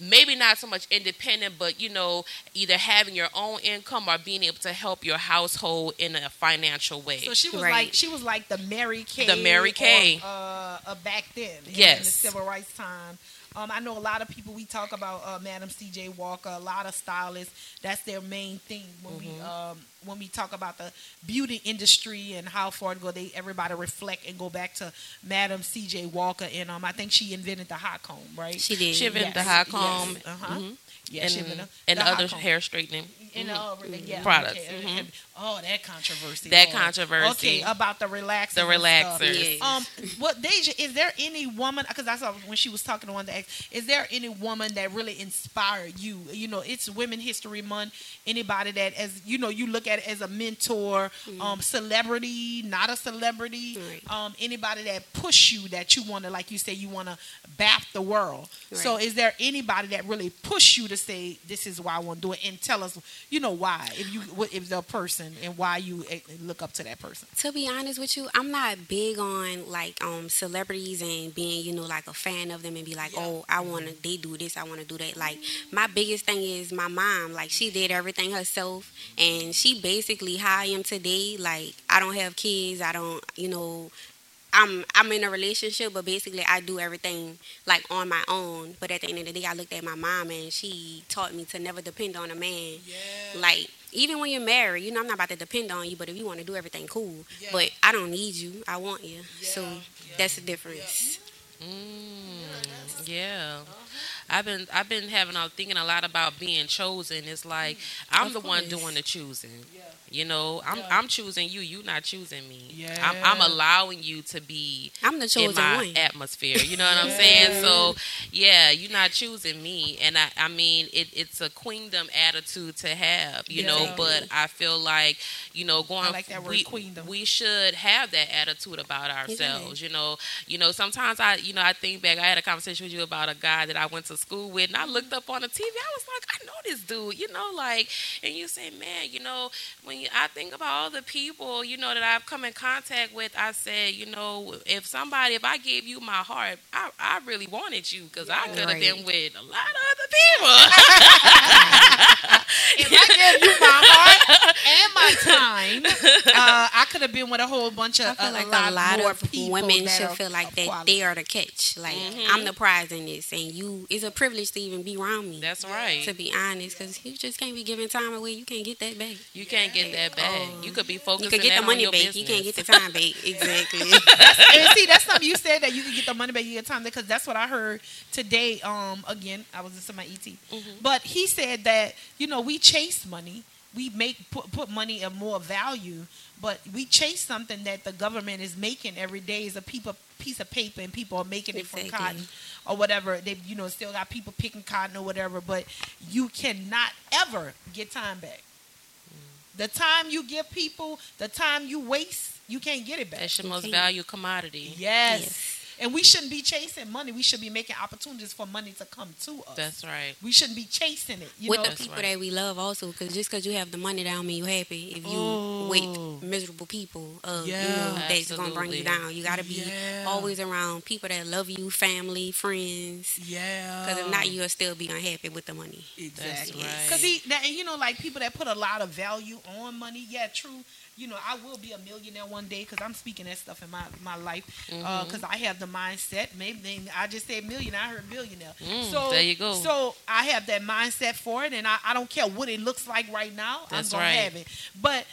maybe not so much independent but you know either having your own income or being able to help your household in a financial way So she was Right. like she was like the Mary Kay, The Mary Kay. of, uh, uh, back then. in- in Yes. the civil rights time. Um, I know a lot of people. We talk about uh, Madam C.J. Walker. A lot of stylists. That's their main thing when we Mm-hmm. um, when we talk about the beauty industry and how far to go. They everybody reflect and go back to Madam C.J. Walker. And um, I think she invented the hot comb, right? She did. She invented Yes, the hot yes, comb uh-huh. mhm, Yeah, she and, invented and the hot other comb. hair straightening And, uh, yeah, Products, okay. mhm. Oh, that controversy. That Lord. controversy. Okay, about the relaxers. The relaxers. Yes. Um, what Dajha? Is there any woman? Because I saw when she was talking to one of the ex. Is there any woman that really inspired you? You know, it's Women History Month. Anybody that, as you know, you look at it as a mentor, um, celebrity, not a celebrity. Right. Um, anybody that push you that you want to, like you say, you want to bath the world. So, is there anybody that really push you to say this is why I want to do it, and tell us, you know, why? If you, if the person and why you look up to that person. To be honest with you, I'm not big on like um celebrities and being, you know, like a fan of them and be like, oh, I want to, they do this, I want to do that. Like my biggest thing is my mom. Like she did everything herself, and she basically how I am today. Like I don't have kids, I don't, you know. I'm I'm in a relationship, but basically I do everything like on my own. But at the end of the day, I looked at my mom and she taught me to never depend on a man. Yeah. Like even when you're married, you know I'm not about to depend on you, but if you want to do everything, cool. Yeah. But I don't need you. I want you. so Yeah, that's the difference. Mm, yeah. I've been I've been having a thinking a lot about being chosen. It's like mm-hmm. I'm Of the one doing the choosing. You know, I'm Yeah. I'm choosing you. You not choosing me. Yeah. I'm, I'm allowing you to be I'm the in my one. atmosphere. You know what I'm saying? So yeah, you're not choosing me, and I I mean it, it's a queendom attitude to have. You know, but I feel like you know going I like that word, we, queendom. we should have that attitude about ourselves. You know, you know sometimes I you know I think back. I had a conversation with you about a guy that I went to school with, and I looked up on the TV. I was like, I know this dude. You know, like, and you say, man, you know, when you, I think about all the people, you know, that I've come in contact with, I said, you know, if somebody, if I gave you my heart, I, I really wanted you because I could have Right. been with a lot of other people. If I gave you my heart and my time, uh, I could have been with a whole bunch of I feel a, like lot, a lot more of people women should feel like that quality. they are the catch. Like Mhm. I'm the prize in this, and you. It's a privilege to even be around me. That's right. To be honest, because you just can't be giving time away. You can't get that back. You can't get that back. you could be focused. You could get that the money on back. business. You can't get the time back. Exactly. and see, that's something you said that you can get the money back, you get time because that's what I heard today. Um, again, I was listening to my ET, Mm-hmm. but he said that you know we chase money, we make put put money of more value, but we chase something that the government is making every day is a piece of piece of paper, and people are making it from Exactly. cotton or whatever. They you know still got people picking cotton or whatever, but you cannot ever get time back. The time you give people, the time you waste, you can't get it back. That's your most Okay. valued commodity. Yes. Yes. And we shouldn't be chasing money. We should be making opportunities for money to come to us. That's right. we shouldn't be chasing it. You with know, the people right. that we love also because just because you have the money that don't mean you happy if you Oh. with miserable people uh, you Yeah. know that's gonna bring you down you got to be Yeah. always around people that love you family friends yeah. because if not you'll still be unhappy with the money exactly. Because he, that, you know, like people that put a lot of value on money. Yeah, true. You know, I will be a millionaire one day because I'm speaking that stuff in my my life. Mm-hmm. Because I have the the mindset. Maybe I just said million. I heard billionaire. Mm, so there you go. So I have that mindset for it, and I, I don't care what it looks like right now. That's I'm gonna right. have it. But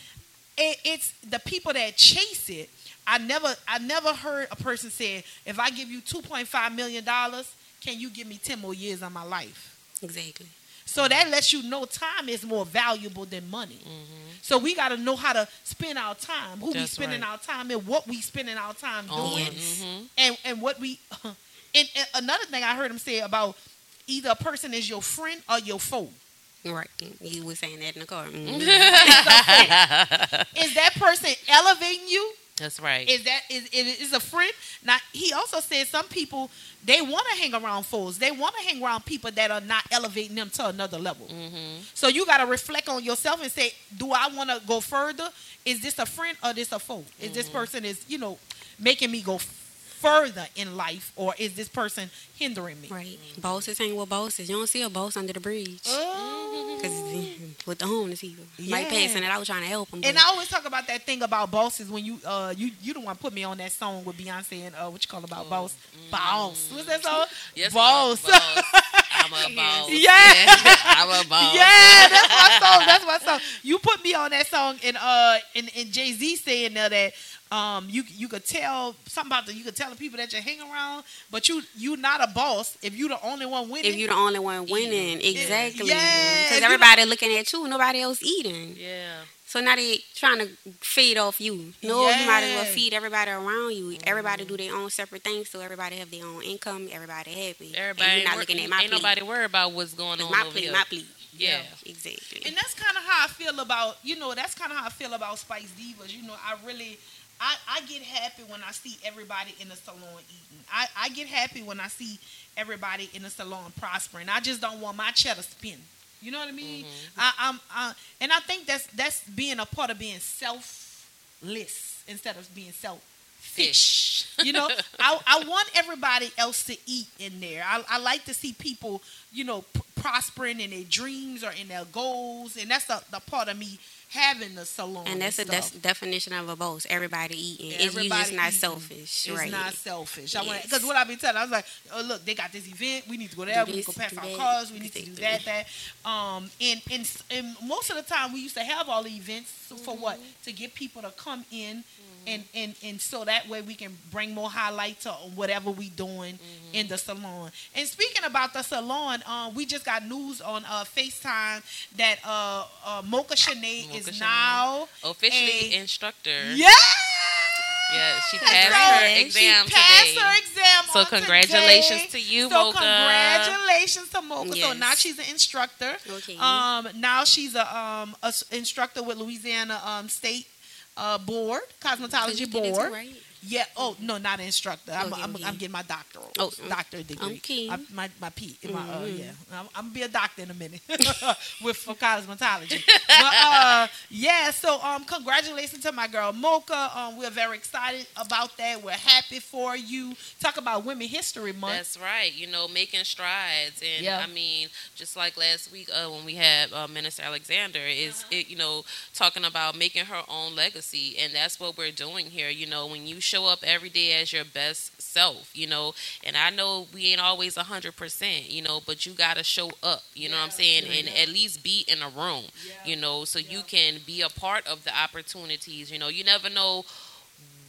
it, it's the people that chase it. I never I never heard a person say, if I give you two point five million dollars, can you give me ten more years of my life? Exactly. So that lets you know time is more valuable than money. So we got to know how to spend our time, who we Mm-hmm. Spending right. our time, and what we spending our time On. doing. Mhm. and and what we. And, and another thing I heard him say about either a person is your friend or your foe. Right. He was saying that in the car. Mhm. Is that person elevating you? That's right. Is that is is is a friend? Now he also said some people they want to hang around fools. They want to hang around people that are not elevating them to another level. Mm-hmm. So you got to reflect on yourself and say, do I want to go further? Is this a friend or this a foe? Is this person is you know making me go further in life, or is this person hindering me? Right. Bosses hang with bosses. You don't see a boss under the bridge. Oh. Because with the homeless people. Yeah. Mike passing it was trying to help them. And I always talk about that thing about bosses when you uh you you don't want to put me on that song with Beyonce and uh what you call about boss boss what's that song Yes, boss I'm a boss. I'm a boss. Yeah. I'm a boss. yeah that's my song that's my song you put me on that song and uh and, and Jay Z saying now that um you you could tell something about the you could tell the people that you hang around but you you not a boss if you the only one winning if you're the only one winning, exactly. Yeah, Because you everybody looking at you, nobody else eating. Yeah. So now they trying to feed off you. No, you might as well feed everybody around you. Everybody do their own separate things, so everybody have their own income. Everybody happy. Everybody and ain't, not looking at my ain't plate. nobody worried about what's going on my over plate, here. my plate. Yeah. Exactly. And that's kind of how I feel about, you know, that's kind of how I feel about Spice Divas. You know, I really, I, I get happy when I see everybody in the salon eating. I, I get happy when I see everybody in the salon prospering. I just don't want my cheddar spin. You know what I mean? Mm-hmm. I, I'm, I, and I think that's that's being a part of being selfless instead of being selfish. Fish. You know, I, I want everybody else to eat in there. I, I like to see people, you know, p- prospering in their dreams or in their goals, and that's the, the part of me having the salon. and that's a stuff. des- definition of a boss. Everybody eating. It's you Everybody just not eating. selfish, It's right? not selfish. I want Yes. because what I be telling, I was like, oh look, they got this event. We need to go there. Do we need to go pass our cars. We need to do that. That. Um, and, and and most of the time we used to have all the events for what Mm-hmm. to get people to come in. And, and and so that way we can bring more highlight to whatever we doing Mm-hmm. in the salon. And speaking about the salon, um, we just got news on uh, FaceTime that uh, uh, Mocha Shanae Mocha is Shanae. now Officially a- instructor. yeah. Yeah, she So, passed her exam she passed today. her exam So on congratulations today. to you, so Mocha. congratulations to Mocha. So now she's an instructor. Okay. Um, now she's a um a instructor with Louisiana um State uh board cosmetology board. right? Yeah. Oh no, not an instructor. I'm, Okay, I'm, okay. I'm getting my doctoral, Oh, doctorate degree. Okay. I, my my P. My, uh, Mhm. yeah. I'm, I'm gonna be a doctor in a minute with for cosmetology. but uh, yeah. So um, congratulations to my girl Mocha. Um, we're very excited about that. We're happy for you. Talk about Women History Month. That's right. You know, making strides, and Yeah. I mean, just like last week uh, when we had uh, Minister Alexander, is Uh-huh. it you know talking about making her own legacy, and that's what we're doing here. You know, when you show up every day as your best self, you know, and I know we ain't always a hundred percent, you know, but you got to show up. You know what I'm saying, yeah, and yeah. at least be in a room. Yeah. You know, so you can be a part of the opportunities. You know, you never know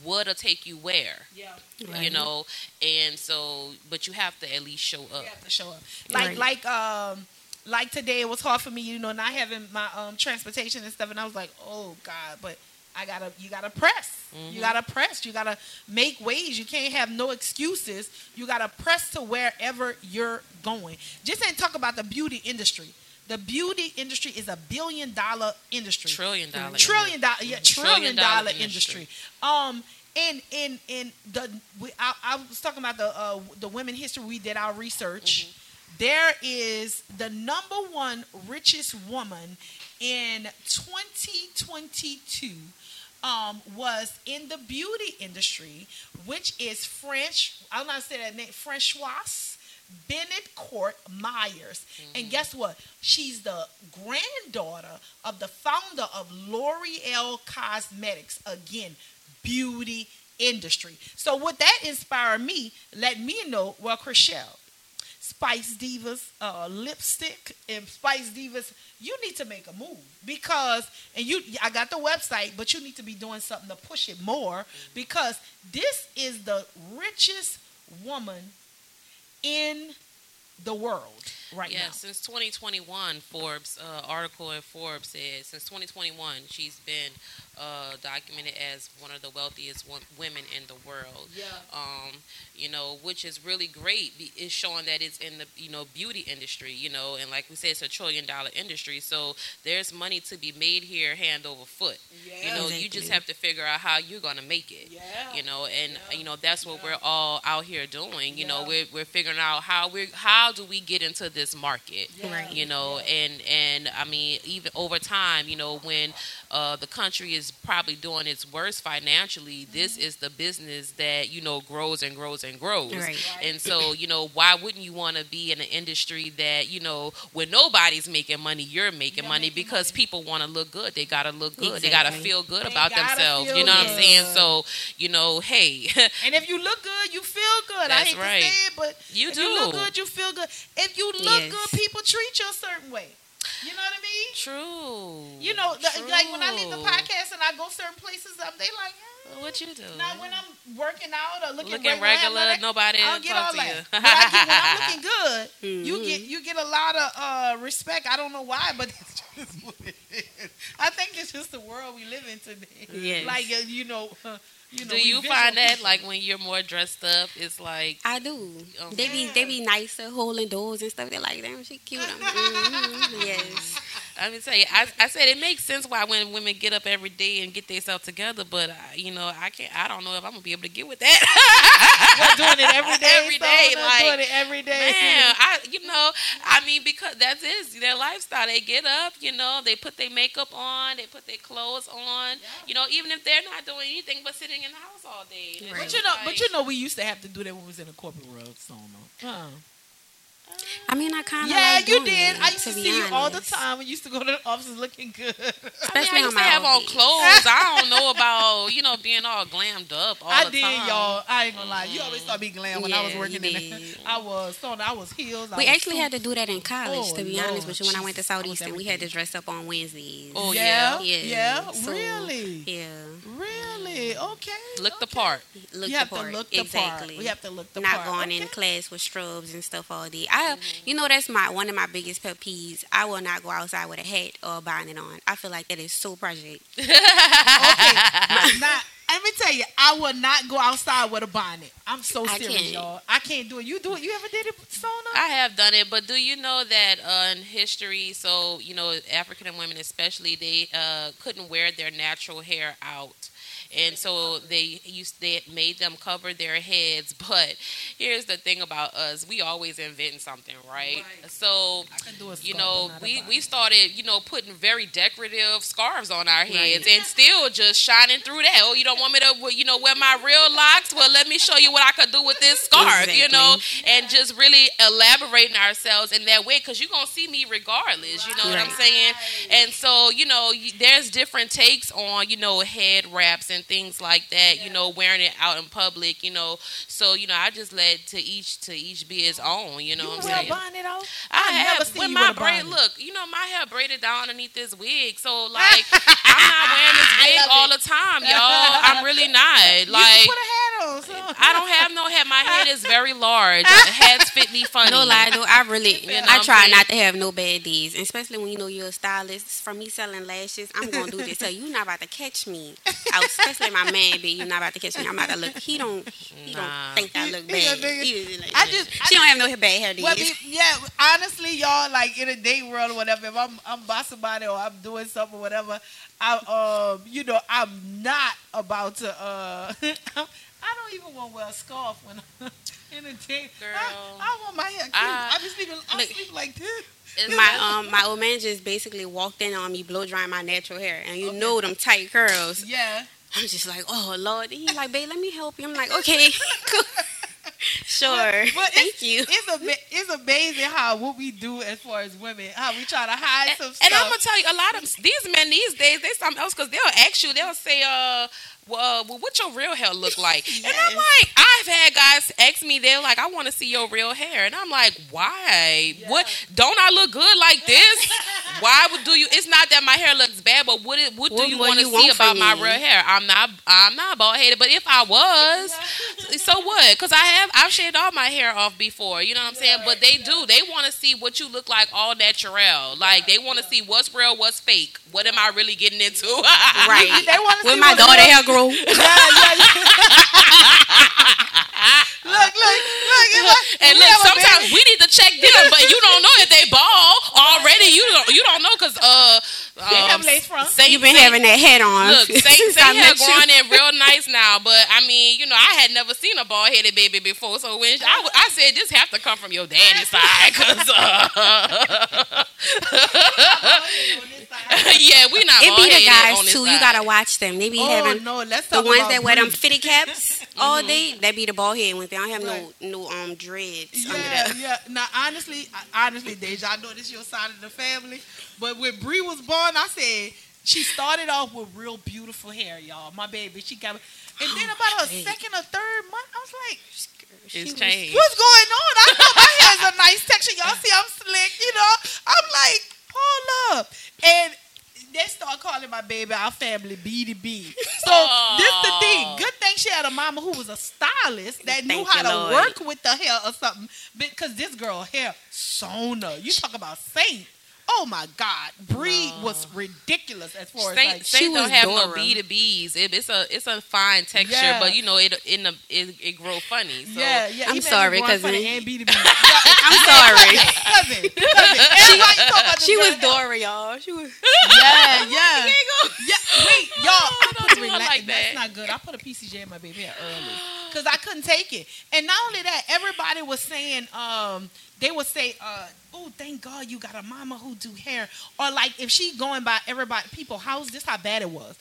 what'll take you where Yeah. you know and so but you have to at least show up You have to show up. Like Right. like um like today it was hard for me, you know, not having my um transportation and stuff and I was like, Oh God, but I gotta you gotta press. You gotta press. You gotta make ways. You can't have no excuses. You gotta press to wherever you're going. Just ain't talk about the beauty industry. The beauty industry is a billion dollar industry trillion dollar trillion dollar yeah trillion, Trillion dollar dollar industry. industry. um and in in the we, I, I was talking about the uh, the women history we did our research There is the number one richest woman in 2022 um, was in the beauty industry, which is French. I'm not saying that name. Francoise Bennett Court Myers. And guess what? She's the granddaughter of the founder of L'Oreal Cosmetics. Again, beauty industry. So would that inspire me? Let me know. Well, Krishelle, Spice Divas uh, lipstick and Spice Divas, you need to make a move because and you I got the website, but you need to be doing something to push it more because this is the richest woman in the world right yeah, now. since 2021, Forbes uh, article in Forbes said since 2021 she's been uh, documented as one of the wealthiest wo- women in the world. Yeah. Um, you know, which is really great. It's showing that it's in the you know beauty industry. You know, and like we said, it's a trillion dollar industry. So there's money to be made here, hand over foot. Yeah, You know, you just have to figure out how you're gonna make it. Yeah. You know, and Yeah. you know that's what we're all out here doing. You know, we're we're figuring out how we are how do we get into this market Yeah. Right. you know and and i mean even over time you know when uh, the country is probably doing its worst financially this is the business that you know grows and grows and grows Right. and so you know why wouldn't you want to be in an industry that you know when nobody's making money you're making money making because money. people want to look good they gotta look good they gotta feel good They about themselves you know what i'm saying so you know hey And if you look good, you feel good. I That's hate right. to say it, but You if you look good, you feel good. If you look Yes. good, people treat you a certain way. You know what I mean? true You know, the, like when I leave the podcast and I go certain places, um, they like, eh. what you do Now when I'm working out or looking, looking regular, regular, nobody I don't get all that. you. But I get, when I'm looking good, you get you get a lot of uh, respect. I don't know why, but it's just what it is. I think it's just the world we live in today. Yes. Like uh, you know, uh, you know. Do you find that people. like when you're more dressed up, it's like I do. Okay. They be they be nicer, holding doors and stuff. They're like, damn, she cute. mm Yes. I mean, tell you, I, I said it makes sense why when women get up every day and get themselves together, but uh, you know, I can't. I don't know if I'm gonna be able to get with that. We're doing it every day. Every day, Sona, like, doing it every day. Man, I you know, I mean, because that's is their lifestyle. They get up, you know, they put their makeup on, they put their clothes on, you know, even if they're not doing anything but sitting in the house all day. Right. But you know, like- but you know, we used to have to do that when we was in the corporate world. So no. Uh. I mean, I kind of Yeah, like you doing did. It, I used to, be see you all the honest. time. We used to go to the offices looking good. I, mean, Especially I used on to have old on clothes. I don't know about you know being all glammed up all I the did, time. y'all. I ain't gonna lie. You always mm. saw me glam when I was working you in. The. I was so I was heels. I We was actually had to do that in college, Oh, to be Lord, honest with you. When I went to Jesus, Southeastern, we had to dress up on Wednesdays. Oh, yeah, yeah. yeah, So, really, Yeah. really. Okay, Look the part. Look you have the part. to look the exactly. part. We have to look the Not part. Not going in class with strobes and stuff all day. I, you know, that's my one of my biggest pet peeves. I will not go outside with a hat or a bonnet on. I feel like that is so project. Okay, now let me tell you, I will not go outside with a bonnet. I'm so I serious, can't. y'all. I can't do it. You do it. You ever did it, Sona? I have done it, but do you know that uh, in history, so you know, African women especially, they uh, couldn't wear their natural hair out. And so they used they made them cover their heads, but here's the thing about us: we always inventing something, right? Right. So I can do a you know, but not a we, we started, you know, putting very decorative scarves on our heads Right. and still just shining through that. Oh, you don't want me to, you know, wear my real locks? Well, let me show you what I could do with this scarf, you know, and just really elaborating ourselves in that way because you're going to see me regardless, you know what I'm saying? And so, you know, there's different takes on, you know, head wraps and things like that, you know, wearing it out in public, you know. So, you know, I just let to each to each be his own, you know You what I'm saying? bonnet out? I I've have never seen when my with braid look, you know, my hair braided down underneath this wig, so like I'm not wearing this wig all it. the time, y'all. I'm really not. Like can put a hat on. So. I don't have no head. My head is very large. Hats fit me funny. No lie, though, I really, You know I try saying? not to have no bad days, especially when you know you're a stylist. From me selling lashes, I'm gonna do this. So you're not about to catch me. Out, especially my man, be you not about to catch me. I'm about to look. He don't, he Nah. don't think I look He- he bad. He- like, I just- I she don't have no bad hair days. Well, be- yeah, honestly, y'all, like in a date world or whatever, if I'm I'm boss somebody or I'm doing something or whatever, I um, you know, I'm not about to uh, I don't even want to wear a scarf when I'm in a date. Girl. I, I want my hair cute. I- I, be sleeping, I Look. sleep like this. My um my old man just basically walked in on me blow drying my natural hair, and you Okay. know them tight curls. Yeah. I'm just like, oh lord. He's like, babe, let me help you. I'm like, okay, sure, But thank it's, you. It's ama- it's amazing how what we do as far as women, how we try to hide some stuff. and. I'm gonna tell you, a lot of these men these days, they something else because they'll ask you, they'll say, uh, well, well, what your real hair look like? And I'm like, I've had guys ask me, they're like, I want to see your real hair, and I'm like, why? What? Don't I look good like this? why would do you? It's not that my hair looks bad, but what? It, what do you want to you see about from my real hair? I'm not. I'm not bald headed, but if I was, so what? Because I have. I've shaved all my hair off before. You know what I'm saying? But they do. They want to see what you look like all natural. Like they want to see what's real, what's fake. What am I really getting into? Right. They want to When see my daughter real. hair grow. Yeah, yeah. look, look, look. If And we look, sometimes we need to check them, but you don't know if they bald already. You don't. You don't know because uh, They have um, lace fronts. Saint- You've been Saint- having that hat on. Look, Saint, since Saint I hair met you. growing in real nice now, but I mean, you know, I had never seen a bald headed baby before, so when I said this have to come from your daddy's side, cause uh, yeah, we not It bald be the headed on guys this too. You gotta watch them. They be Oh having no, let's the ones that wear them fitted caps all Mm-hmm. day. That be the bald head ones. They don't have Right. no no um dreads Yeah, yeah. Now, honestly, honestly, Dajha, I know this is your side of the family, but when Bree was born, I said she started off with real beautiful hair, y'all. My baby, she got, and then about a second or third month, I was like, It's changed. "What's going on?" I know my hair hair's a nice texture. Y'all see, I'm slick. You know, I'm like, hold up, and. They start calling my baby our family B to B. So this the thing. Good thing she had a mama who was a stylist that knew how to Lord. work with the hair or something. Because this girl hair, Sona. You talk about Saint. Oh my God, Bree was ridiculous as far as Saint, like. Saint She don't was have no Dora. B to B's. It, it's a it's a fine texture, Yeah. but you know it in the it, it grow funny. So. yeah, yeah. I'm he made sorry, me run cousin. funny And B to B. I'm sorry. cousin, cousin. Everybody talk about this She was hair. Dora, y'all. She was. Yeah, yeah. Yeah, wait, y'all. I don't put do a relax- like that. That's not good. I put a PCJ in my baby hair early because I couldn't take it. And not only that, everybody was saying, um, they would say, uh, "Oh, thank God you got a mama who do hair," or like if she going by everybody people house, this how bad it was.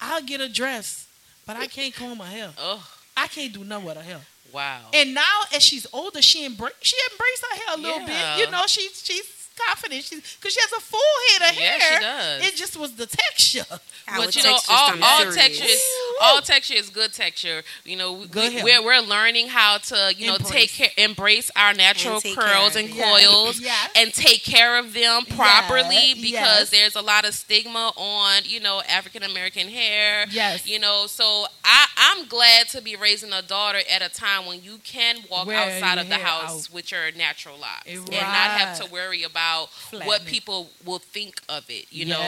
I'll get a dress, but I can't comb my hair. Oh I can't do nothing with her hair. wow. And now, as she's older, she embrace she embraced her hair a little Yeah. bit. You know, she's she's confident. She's because she has a full head of hair. Yeah, hair. she does. It just was the texture. Our but you know, all, something all serious. texture is all texture is good texture. You know, we, Good hair. we're we're learning how to you know Embrace. take care, embrace our natural And curls and coils, Yes. and take care of them properly Yes, because yes. there's a lot of stigma on you know African American hair. Yes. you know, so I I'm glad to be raising a daughter at a time when you can walk Wear outside of the house out. with your natural locks Eh, and not have to worry about what people will think of it. You know.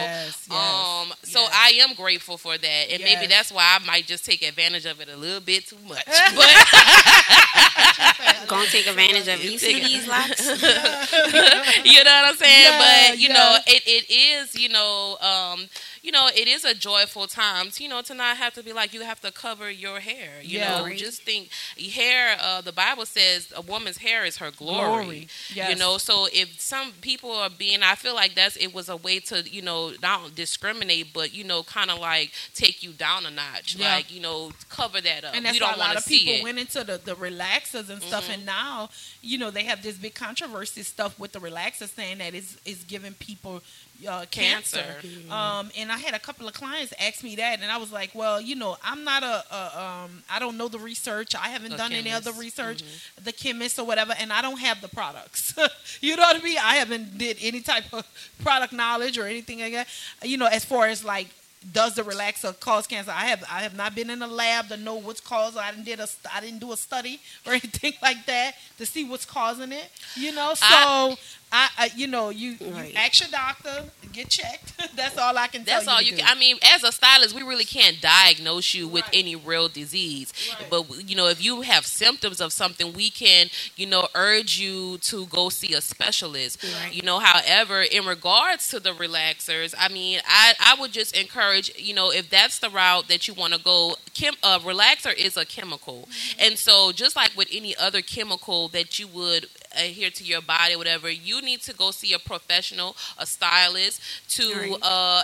Um, so. I am grateful for that, and maybe that's why I might just take advantage of it a little bit too much. But Gonna take advantage of it. You see these locks? you know what I'm saying? Yeah, but you yeah. know, it, it is you know, um, you know, it is a joyful time. You know, to not have to be like you have to cover your hair. You Yeah. know, Right. just think hair. Uh, the Bible says a woman's hair is her glory. Glory. Yes. You know, so if some people are being, I feel like that's it was a way to you know not discriminate, but you know, kind of like take you down a notch. Yeah. Like you know, cover that up. and that's we don't a lot want to of people. Mm-hmm. went into the, the relaxers and stuff and now you know they have this big controversy stuff with the relaxers saying that it's, it's giving people uh, cancer, Cancer. Um, and i had a couple of clients ask me that and i was like well you know i'm not a, a um, i don't know the research i haven't A done any other chemist. Mm-hmm. research the chemist or whatever and i don't have the products you know what i mean i haven't did any type of product knowledge or anything like that you know as far as like does the relaxer cause cancer? I have I have not been in a lab to know what's causing. I didn't did a I didn't do a study or anything like that to see what's causing it. You know, so I, I, you know you, Right. you ask your doctor, get checked. That's all I can tell That's all you. can. I mean, as a stylist, we really can't diagnose you with Right. any real disease. Right. But you know, if you have symptoms of something, we can, you know, urge you to go see a specialist. You know, however, in regards to the relaxers, I mean, I I would just encourage, you know, if that's the route that you want to go, chem, a relaxer is a chemical, mm-hmm. and so just like with any other chemical that you would adhere to your body, whatever, you need to go see a professional, a stylist, to Right. uh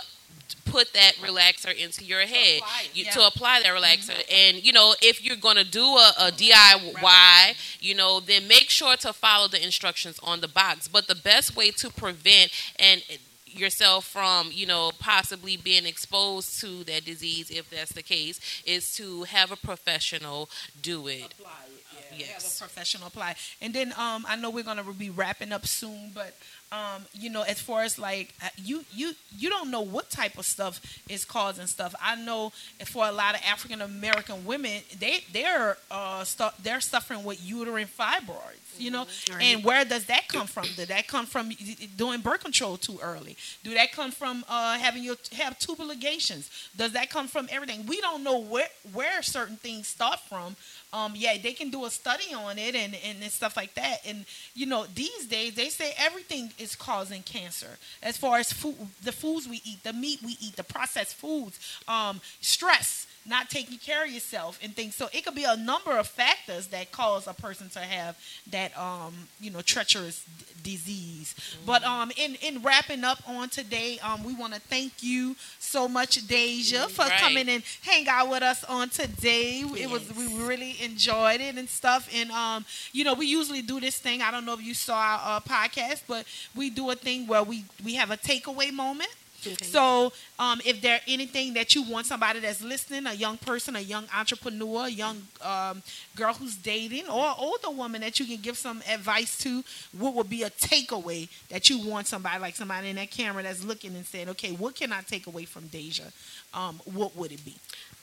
put that relaxer into your head apply you, yeah. to apply that relaxer and you know if you're going to do a, a diy you know then make sure to follow the instructions on the box but the best way to prevent and yourself from you know possibly being exposed to that disease if that's the case is to have a professional do it apply it. Yeah, Yes. have a professional apply. And then um, I know we're gonna be wrapping up soon, but um, you know, as far as like uh, you you you don't know what type of stuff is causing stuff. I know for a lot of African American women, they they're uh stu- they're suffering with uterine fibroids. You know, Right. and where does that come from? Did that come from doing birth control too early? Do that come from uh, having your have tubal ligations? Does that come from everything? We don't know where where certain things start from. Um, yeah, they can do a study on it and, and, and stuff like that. And you know, these days they say everything is causing cancer. As far as food, the foods we eat, the meat we eat, the processed foods, um, stress, not taking care of yourself, and things. So it could be a number of factors that cause a person to have that, um, you know, treacherous d- disease. But um, in in wrapping up on today, um, we want to thank you so much, Dajha, for Right. coming and hang out with us on today. It was we really enjoyed it and stuff. And um, you know, we usually do this thing. I don't know if you saw our uh, podcast, but we do a thing where we we have a takeaway moment. Okay. So, um, if there anything that you want somebody that's listening, a young person, a young entrepreneur, a young um, girl who's dating, or older woman that you can give some advice to, what would be a takeaway that you want somebody like somebody in that camera that's looking and saying, okay, what can I take away from Dajha? Um, what would it be?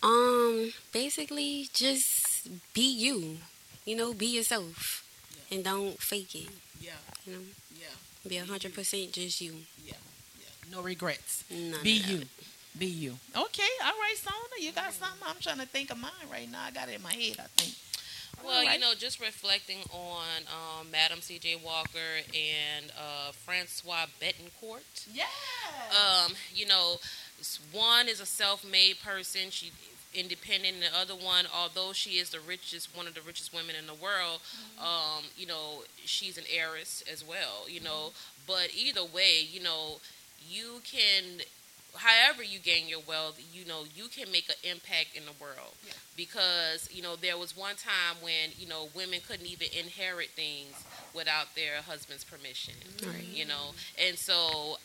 Um, basically, just be you. You know, be yourself, and don't fake it. Yeah, You know, yeah, be a hundred percent just you. yeah, yeah. No regrets. None Be of you. that. Be you. Okay, all right, Sona, you got something? I'm trying to think of mine right now. I got it in my head, I think. Well, you know, just reflecting on um, Madam C.J. Walker and uh, Françoise Bettencourt. Yeah. Um, you know, one is a self-made person. She independent, and the other one, although she is the richest, one of the richest women in the world, um, you know, she's an heiress as well. You know, but either way, you know, you can. However, you gain your wealth, you know you can make an impact in the world Yeah. because you know there was one time when you know women couldn't even inherit things without their husband's permission Right. you know and so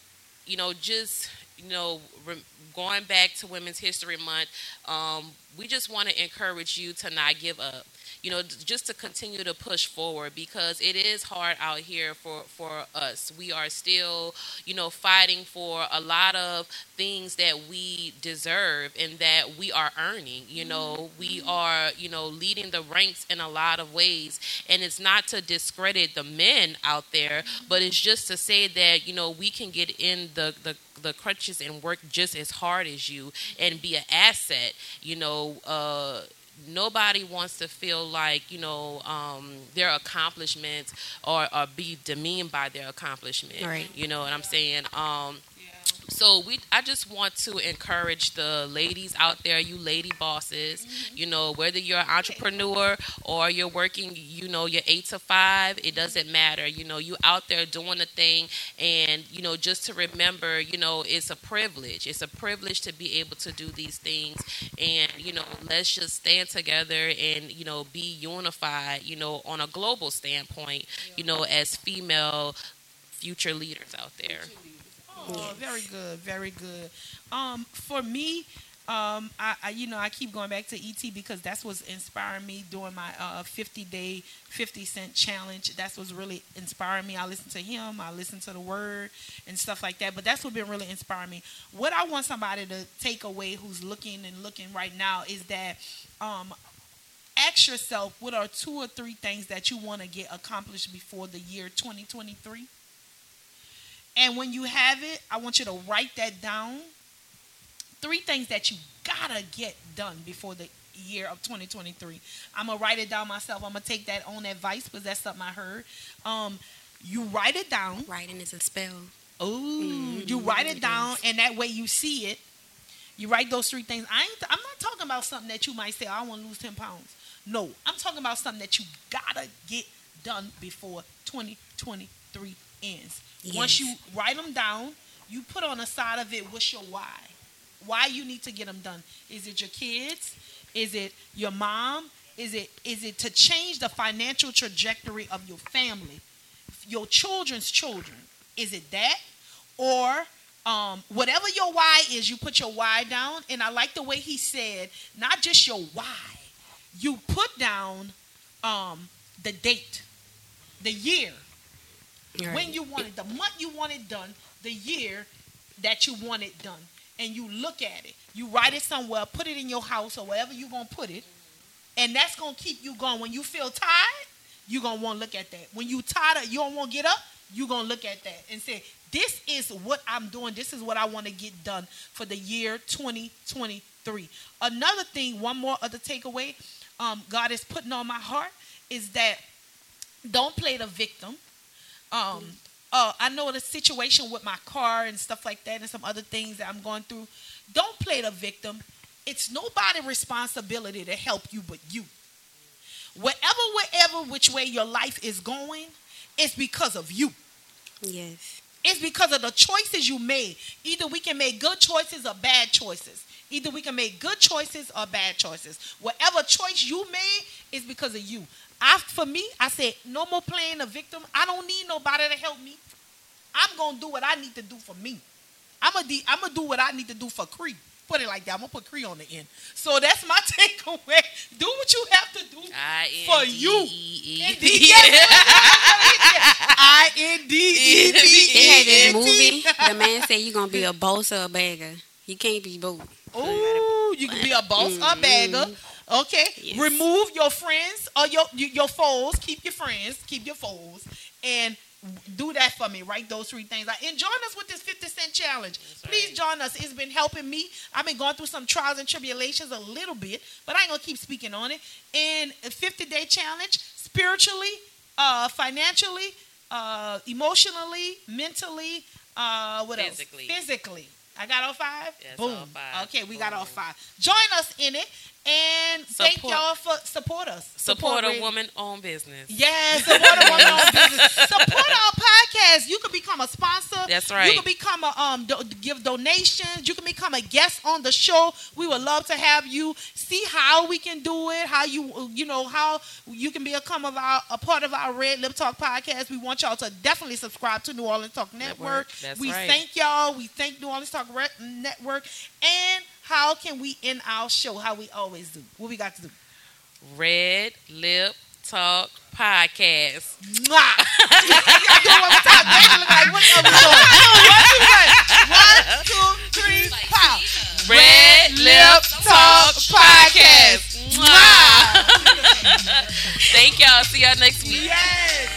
you know just you know re- going back to women's history month um, we just want to encourage you to not give up you know just to continue to push forward because it is hard out here for for us. We are still you know fighting for a lot of things that we deserve and that we are earning. You know we mm-hmm. are you know leading the ranks in a lot of ways. And it's not to discredit the men out there mm-hmm. but it's just to say that you know we can get in the the the crutches and work just as hard as you mm-hmm. and be an asset you know uh nobody wants to feel like you know um, their accomplishments or, or be demeaned by their accomplishment Right. you know what i'm saying um, so we I just want to encourage the ladies out there, you lady bosses, mm-hmm. you know, whether you're an entrepreneur or you're working, you know, you're 8 to 5, it doesn't matter. You know, you out there doing the thing and you know, just to remember, you know, it's a privilege. It's a privilege to be able to do these things and you know, let's just stand together and you know, be unified, you know, on a global standpoint, you know, as female future leaders out there. Oh, very good, very good. Um, for me, um, I, I you know I keep going back to ET because that's what's inspiring me during my uh, 50 day 50 cent challenge. That's what's really inspiring me. I listen to him, I listen to the word and stuff like that. But that's what been really inspiring me. What I want somebody to take away who's looking and looking right now is that um, ask yourself what are two or three things that you want to get accomplished before the year 2023 and when you have it, I want you to write that down. Three things that you gotta get done before the year of 2023. I'm gonna write it down myself. I'm gonna take that on advice because that's something I heard. Um, you write it down. Writing is a spell. Oh, Mhm. you write it It down, is. and that way you see it. You write those three things. I ain't, I'm not talking about something that you might say, "I want to lose ten pounds." No, I'm talking about something that you gotta get done before 2023 ends. Once you write them down, you put on the side of it what's your why. Why you need to get them done? Is it your kids? Is it your mom? Is it is it to change the financial trajectory of your family, your children's children? Is it that, or Um, whatever your why is, you put your why down. And I like the way he said, not just your why, you put down um, the date, the year, Right. when you want it, the month you want it done, the year that you want it done, and you look at it. You write it somewhere, put it in your house or wherever you're gonna put it, and that's gonna keep you going. When you feel tired, you're gonna want to look at that. When you tired, you don't want to get up, you're gonna look at that and say, "This is what I'm doing. This is what I want to get done for the year 2023." Another thing, one more other takeaway, um, God is putting on my heart is that don't play the victim um uh, I know the situation with my car and stuff like that and some other things that I'm going through. Don't play the victim. It's nobody's responsibility to help you but you. Whatever, wherever, which way your life is going, it's because of you. Yes. It's because of the choices you made. Either we can make good choices or bad choices. Either we can make good choices or bad choices. Whatever choice you made is because of you. I, for me, I said, no more playing a victim. I don't need nobody to help me. I'm gonna do what I need to do for me. I'm gonna, de- I'm gonna do what I need to do for Kree. Put it like that. I'm gonna put Kree on the end. So that's my takeaway. Do what you have to do for you. Indeed. I N D E They had this B E movie. The man said you're gonna be a boss or a bagger. You can't be both. Ooh, you can be a boss or a mm-hmm. bagger. Okay. Yes. Remove your friends or your your foes. Keep your friends. Keep your foes. And do that for me. Write those three things. And join us with this 50 cent challenge. Please join us. It's been helping me. I've been going through some trials and tribulations a little bit, but I ain't gonna keep speaking on it. And a 50 day challenge, spiritually, uh, financially, uh, emotionally, mentally, uh, what Physically. else? Physically. I got all five. Yes, Boom. all five. Okay, we got all five. Join us in it, and thank y'all for support us. Support a Radio. woman owned business. Yes, support a woman owned business. Support our podcast. You can become a sponsor. That's right. You can become a um do, give donations. You can become a guest on the show. We would love to have you. See how we can do it. How you you know how you can become of our a part of our Red Lip Talk podcast. We want y'all to definitely subscribe to New Orleans Talk Network. Network. That's we right. thank y'all. We thank New Orleans Talk Re- Network. And how can we end our show? How we always do. What we got to do. Red Lip Talk Podcast. Mwah. you gotta do it one more time. Make look like what are we doing? One, two, three, pow. Red Lip Talk Podcast. Mwah. Thank y'all. See y'all next week. Yay.